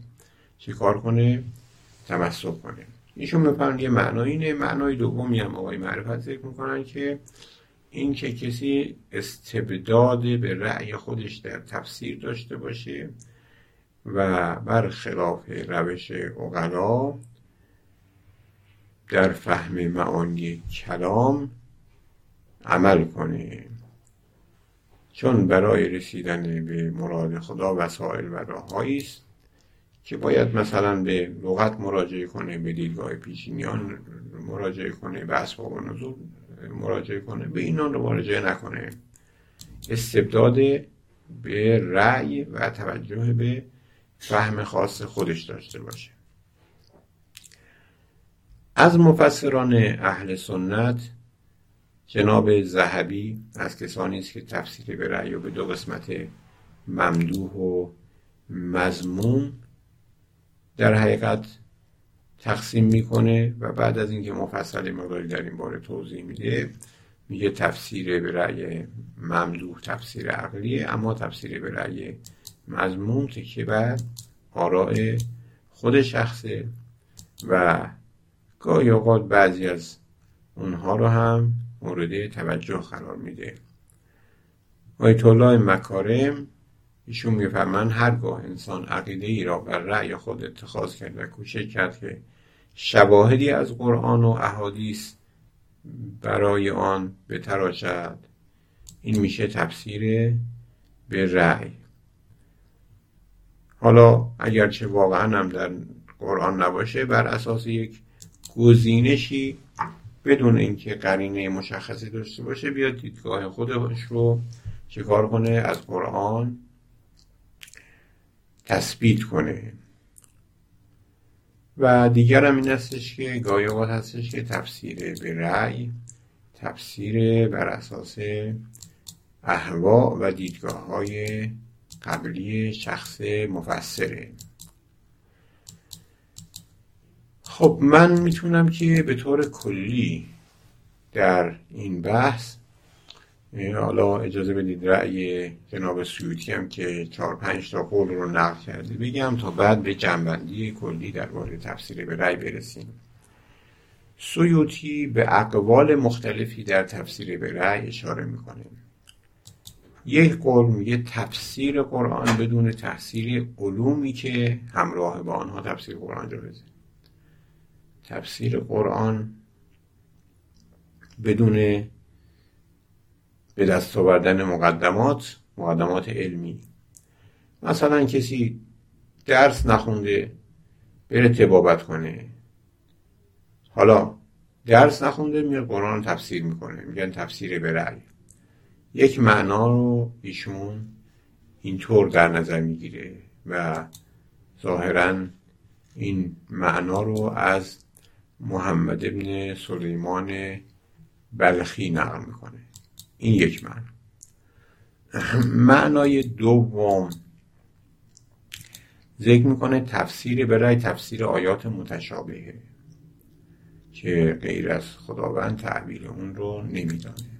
S1: چیکار کنه؟ تمسک کنه. ایشون میفرمایند یه معنای اینه. معنای دومی هم آقای معرفت ذکر می‌کنن که این که کسی استبداد به رأی خودش در تفسیر داشته باشه و بر خلاف روش اقلا در فهم معانی کلام عمل کنه. چون برای رسیدن به مراد خدا وسایل و راههایی است که باید مثلا به لغت مراجعه کنه به دیدگاه پیشینیان مراجعه کنه به اسباب و نزول مراجعه کنه. به اینان رو مراجعه نکنه. استبداد به رأی و توجه به فهم خاص خودش داشته باشه. از مفسران اهل سنت جناب زهبی از کسانی است که تفسیر به رأی و به دو قسمت ممدوح و مضموم در حقیقت تقسیم می‌کنه و بعد از اینکه مفصل مقداری در این باره توضیح میده میگه تفسیر به رأی ممدوح تفسیر عقلیه اما تفسیر به رأی مضموم که بر آراء خود شخصه و گاهی اوقات بعضی از اونها رو هم مورد توجه قرار میده. آیت الله مکارم ایشون میفرمان هرگاه انسان عقیده ای را بر رأی خود اتخاذ کرد و کوشش کرد که شواهدی از قرآن و احادیث برای آن بتراشد. این میشه تفسیر به رأی. حالا اگرچه واقعا هم در قرآن نباشه بر اساس یک گزینشی بدون اینکه قرینه مشخصی داشته باشه بیاد دیدگاه خودش رو چکار کنه؟ از قرآن تثبیت کنه. و دیگر هم این هستش که گایوات هستش که تفسیر به رأی تفسیر بر اساس احوا و دیدگاه های قبلی شخص مفسره. خب من می‌تونم که به طور کلی در این بحث حالا اجازه بدید رأی جناب سیوتی هم که چهار پنج تا قول رو نقل کرده بگم تا بعد به جنبندی کلی درباره تفسیر به رأی برسیم. سیوتی به اقوال مختلفی در تفسیر به رأی اشاره می‌کنه. یک قول میگه تفسیر قرآن بدون تحصیل علومی که همراه با آنها تفسیر قرآن جایزه. تفسیر قرآن بدون به دست آوردن مقدمات مقدمات علمی. مثلا کسی درس نخونده بره تبابت کنه. حالا درس نخونده میاد قرآن تفسیر می‌کنه. میگن تفسیر به یک معنا رو ایشون اینطور در نظر می‌گیره و ظاهرا این معنا رو از محمد ابن سلیمان بلخی نقل می‌کنه. این یک معنی. معنای دوم ذکر می‌کنه تفسیر برای تفسیر آیات متشابهه که غیر از خداوند تعبیر اون رو نمیدانه.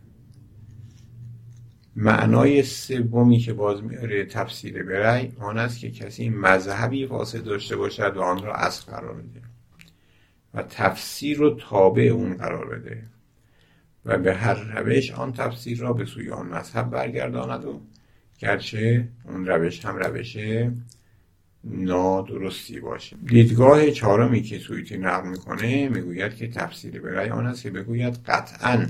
S1: معنای سومی که باز میاره تفسیر برای آن است که کسی مذهبی واسه داشته باشد و آن را اصل قرار بده و تفسیر رو تابع اون قرار بده. و به هر روش آن تفسیر را به سوی آن مذهب برگرداند و گرچه اون روش هم روش نادرستی باشه. دیدگاه چهارمی که سویتی نقل می‌کنه می‌گوید که تفسیر برای آن است که بگوید قطعا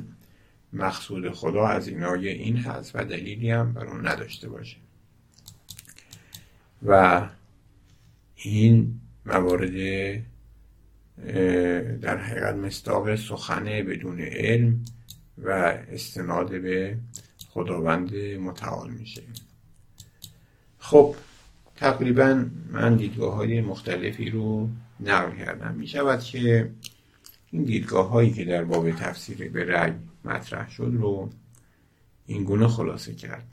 S1: مقصود خدا از اینای این هست و دلیلی هم بر اون نداشته باشه. و این موارد در حقیقت مستاق سخنه بدون علم و استناد به خداوند متعال میشه. خب تقریبا من دیدگاه های مختلفی رو نقل کردم. می شود که این دیدگاه هایی که در باب تفسیر به رأی مطرح شد رو این گونه خلاصه کرد.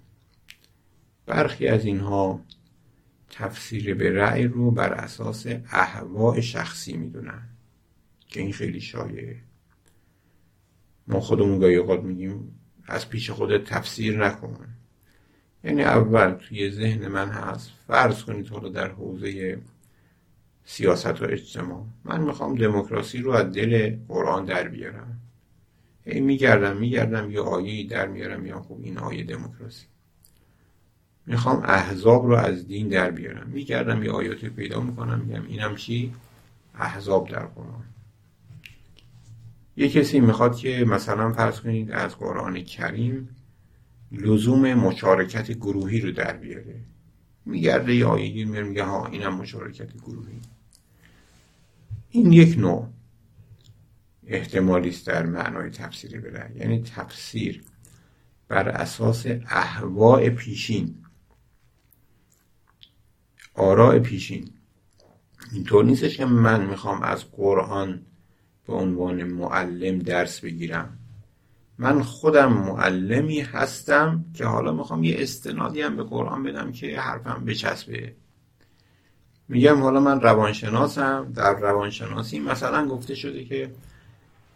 S1: برخی از اینها تفسیر به رأی رو بر اساس احواء شخصی می‌دونن که این خیلی شایعه. ما خودمون گاهی اوقات میگیم از پیش خودت تفسیر نکن. یعنی اول توی ذهن من هست فرض کنید حالا در حوزه سیاست و اجتماع من می‌خوام دموکراسی رو از دل قرآن در بیارم. هی میگردم میگردم یه آیه در میارم یا خوب این آیه دموکراسی. می‌خوام احزاب رو از دین در بیارم. میگردم یه آیاتی پیدا می‌کنم میگم اینم چی؟ احزاب در قرآن. یه کسی می‌خواد که مثلا فرض کنید از قرآن کریم لزوم مشارکت گروهی رو در بیاره. میگرده یه آیه گیر میگه ها اینم مشارکت گروهی. این یک نوع احتمالی است در معنای تفسیری بره. یعنی تفسیر بر اساس احواء پیشین. آراء پیشین. اینطور نیستش که من می‌خوام از قرآن به عنوان معلم درس بگیرم. من خودم معلمی هستم که حالا می‌خوام یه استنادی هم به قرآن بدم که حرفم بچسبه. میگم حالا من روانشناسم در روانشناسی مثلا گفته شده که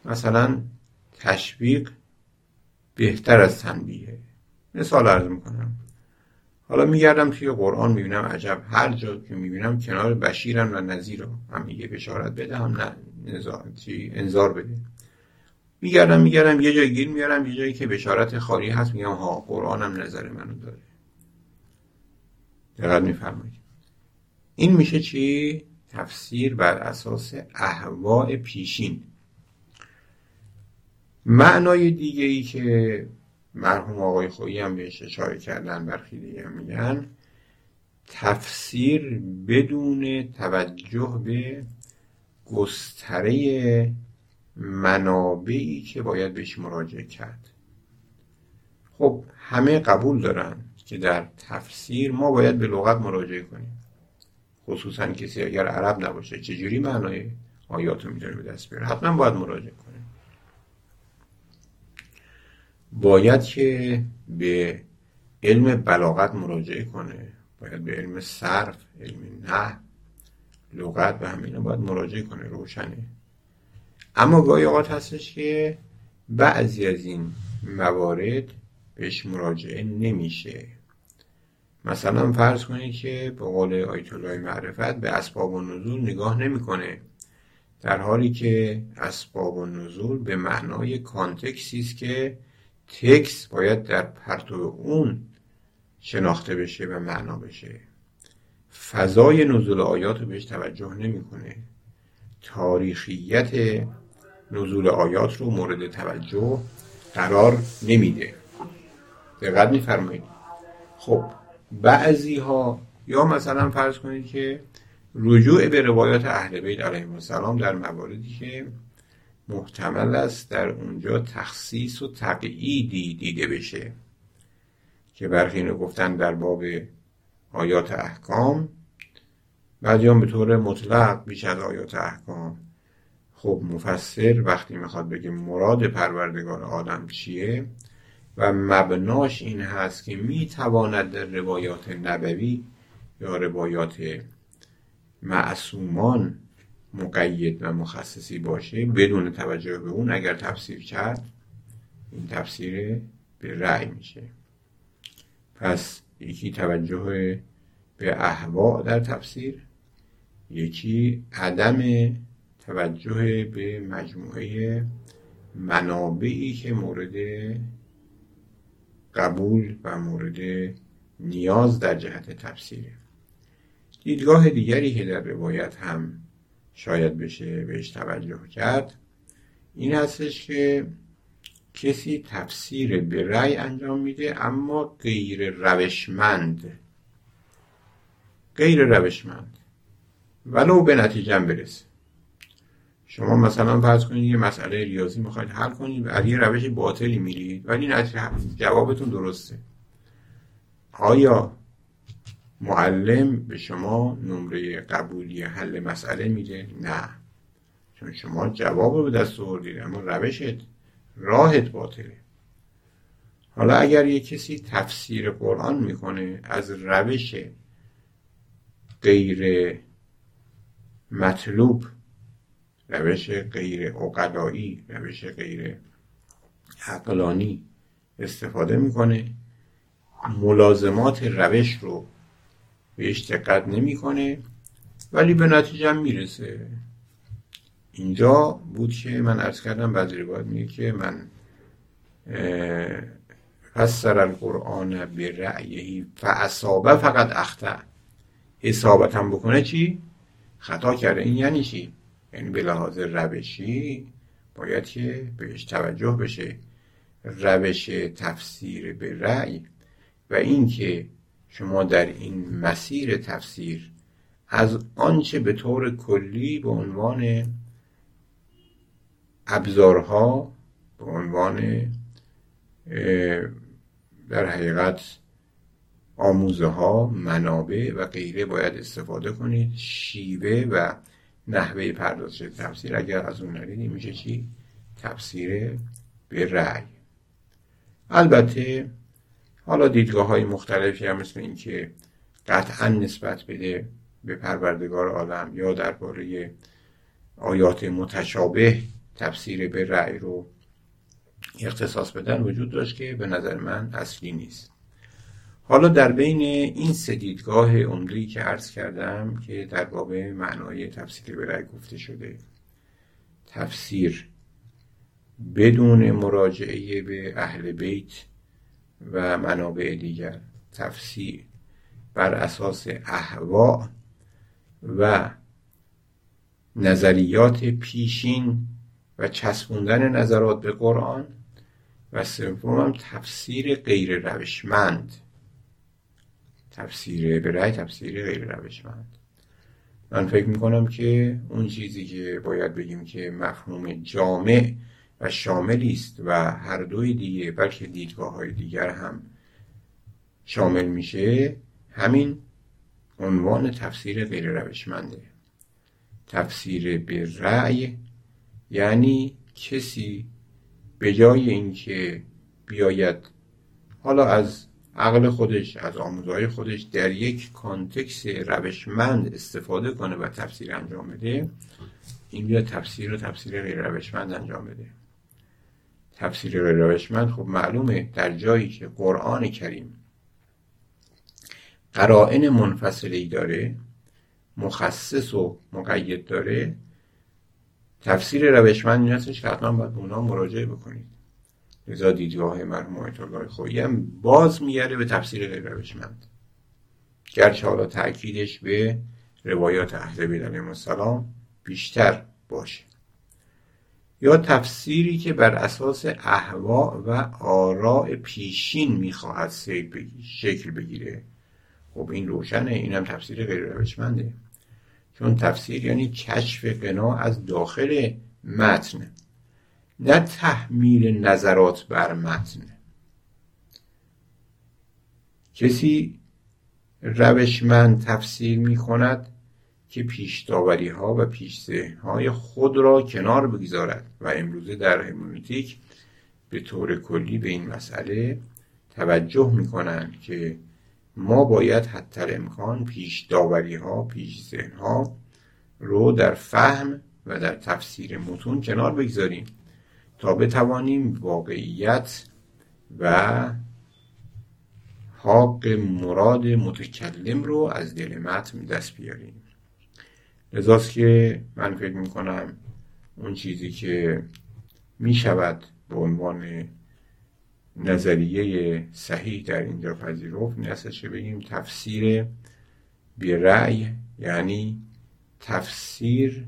S1: مثلا تشویق بهتر از تنبیه. مثال عرض می‌کنم. حالا میگردم توی قرآن می‌بینم عجب هر جا که می‌بینم کنار بشیرن و نظیر هم میگه بشارت بده هم نه انذار بده میگردم میگردم یه جای گیر میارم یه جایی که بشارت خالی هست میگم ها قرآن هم نظر منو داره. دقیق میفرمایید. این میشه چی؟ تفسیر بر اساس احواء پیشین. معنای دیگه ای که مرحوم آقای خویی هم بهش اشاره کردن برخی دیگه میگن تفسیر بدون توجه به گستره منابعی که باید بهش مراجعه کرد. خب همه قبول دارن که در تفسیر ما باید به لغت مراجعه کنیم. خصوصا کسی اگر عرب نباشه چجوری معنای آیات رو می‌تونه به دست بیاره؟ حتما باید مراجعه کنیم. باید که به علم بلاغت مراجعه کنه. باید به علم صرف علم نه لغت و همینا باید مراجعه کنه روشنه. اما گاهی اوقات هستش که بعضی از این موارد بهش مراجعه نمیشه. مثلا فرض کنید که به قول آیت الله معرفت به اسباب و نزول نگاه نمی‌کنه. در حالی که اسباب و نزول به معنای کانتکسی است که تکس باید در پرتو اون شناخته بشه و معنا بشه. فضای نزول آیات رو بهش توجه نمی‌کنه. تاریخیت نزول آیات رو مورد توجه قرار نمیده. دقت میفرمایید. خب بعضی ها یا مثلا فرض کنید که رجوع به روایات اهل بیت علیهم السلام در مواردی که محتمل است در اونجا تخصیص و تقییدی دیده بشه. که برخی اینو گفتن در باب آیات احکام. بعضی به طور مطلق بیش از آیات احکام. خب مفسر وقتی می‌خواد بگه مراد پروردگار آدم چیه و مبناش این هست که می‌تواند در روایات نبوی یا روایات معصومان مقید و مخصصی باشه بدون توجه به اون اگر تفسیر کرد این تفسیر به رأی میشه. پس یکی توجه به احوا در تفسیر یکی عدم توجه به مجموعه منابعی که مورد قبول و مورد نیاز در جهت تفسیره دیدگاه دیگری که در روایت هم شاید بشه بهش توجه کرد این هستش که کسی تفسیر به رأی انجام میده اما غیر روشمند. غیر روشمند. ولو به نتیجه برسه. شما مثلا فرض کنید یه مسئله ریاضی می‌خواید حل کنید و یه روش باطلی میرید ولی نتیجه جوابتون درسته. آیا معلم به شما نمره قبولی حل مسئله میده؟ نه. چون شما جواب رو به دست آوردید اما روشت راهت باطله. حالا اگر یه کسی تفسیر قرآن می‌کنه از روش غیر مطلوب روش غیر اقلایی روش غیر عقلانی استفاده می‌کنه ملازمات روش رو بهش دقت نمی‌کنه ولی به نتیجه می‌رسه. اینجا بود که من ارز کردم بعضی روایت میگه که من فسر القرآن به رأیهی فاصابه فقط اخته اصابتم بکنه چی؟ خطا کرده این یعنی چی؟ یعنی به لحاظ روشی باید که بهش توجه بشه روش تفسیر به رأی و اینکه شما در این مسیر تفسیر از آنچه به طور کلی به عنوان ابزارها به عنوان در حقیقت آموزه ها منابع و غیره باید استفاده کنید شیوه و نحوه پردازش تفسیر اگر از اون نرید میشه چی؟ تفسیر به رأی البته حالا دیدگاه های مختلفی هم مثل اینکه قطعا نسبت بده به پروردگار عالم یا درباره آیات متشابه تفسیر به رأی رو اختصاص بدن وجود داشت که به نظر من اصلی نیست. حالا در بین این سه دیدگاه عمده‌ای که عرض کردم که در باب معنای تفسیر به رأی گفته شده تفسیر بدون مراجعه به اهل بیت و منابع دیگر تفسیر بر اساس احوا و نظریات پیشین و چسبوندن نظرات به قرآن و سوم تفسیر غیر روشمند. تفسیر برای تفسیر غیر روشمند. من فکر می‌کنم که اون چیزی که باید بگیم که مفهوم جامع و شاملی است و هر دوی دیگه بلکه دیدگاه های دیگر هم شامل میشه همین عنوان تفسیر غیر روشمنده. تفسیر به رأی یعنی کسی به جای اینکه بیاید حالا از عقل خودش از آموزهای خودش در یک کانتکس روشمند استفاده کنه و تفسیر انجام بده این بیاد تفسیر و تفسیر غیر روشمند انجام بده. تفسیر غیر روشمند خب معلومه در جایی که قرآن کریم قرائن منفصلی داره مخصص و مقید داره تفسیر روشمند این هستش که حتما باید به اونا مراجعه بکنید. لذا دیدگاه مرحوم آیت الله خویی هم باز میگرده به تفسیر غیر روشمند. گرچه حالا تاکیدش به روایات اهل بیت علیهم السلام بیشتر باشه. یا تفسیری که بر اساس احوا و آراء پیشین می‌خواهد شکل بگیره. خب این روشنه اینم تفسیر غیر روشمنده. چون تفسیر یعنی کشف قنا از داخل متن نه تحمیل نظرات بر متن. کسی روشمند تفسیر می کند که پیش ها و پیش های خود را کنار بگذارد و امروزه در هرمونیتیک به طور کلی به این مسئله توجه می کنند که ما باید حتی امکان پیش داوری ها پیش ذهن ها رو در فهم و در تفسیر متون کنار بگذاریم تا بتوانیم واقعیت و حق مراد متکلم رو از دل متن دست بیاریم. لذاست که من فکر می‌کنم اون چیزی که می شود به عنوان نظریه صحیح در اینجا پذیرفت. نیستش که بگیم تفسیر رأی یعنی تفسیر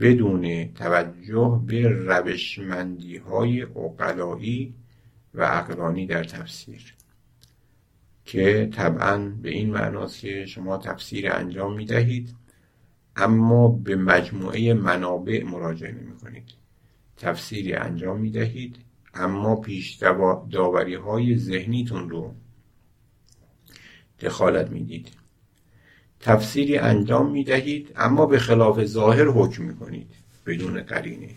S1: بدون توجه به روشمندی های اقلایی و عقلانی در تفسیر که طبعا به این معناست که شما تفسیر انجام می دهید اما به مجموعه منابع مراجعه نمی کنید تفسیری انجام می دهید اما پیش داوری های ذهنیتون رو دخالت می‌دید. تفسیری انجام می دهید اما به خلاف ظاهر حکم می کنید بدون قرینه.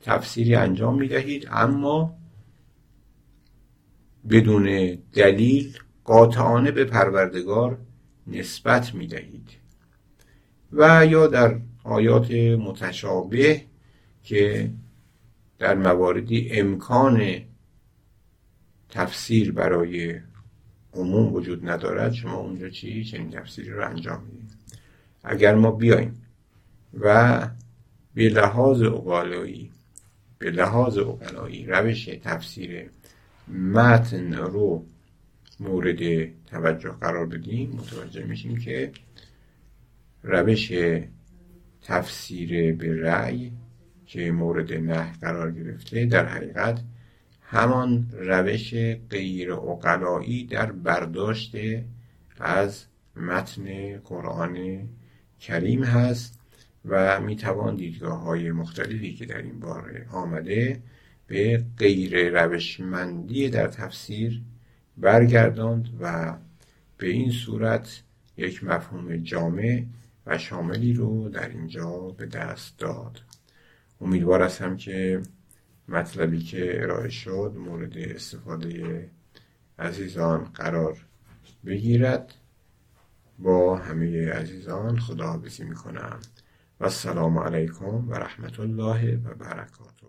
S1: تفسیری انجام می دهید اما بدون دلیل قاطعانه به پروردگار نسبت می دهید و یا در آیات متشابه که در مواردی امکان تفسیر برای عموم وجود ندارد شما اونجا چی چنین تفسیری رو انجام می‌دید؟ اگر ما بیایم و به لحاظ اقالایی به لحاظ اقلایی روش تفسیر متن رو مورد توجه قرار بدیم متوجه میشیم که روش تفسیر به رأی که مورد نه قرار گرفته در حقیقت همان روش غیر اقلایی در برداشت از متن قرآن کریم هست و می‌توان دیدگاه های مختلفی که در این باره آمده به غیر روشمندی در تفسیر برگرداند و به این صورت یک مفهوم جامع و شاملی رو در اینجا به دست داد. امیدوار هستم که مطلبی که ارائه شد مورد استفاده عزیزان قرار بگیرد. با همه عزیزان خداحافظی می‌کنم. و السلام علیکم و رحمت الله و برکاته.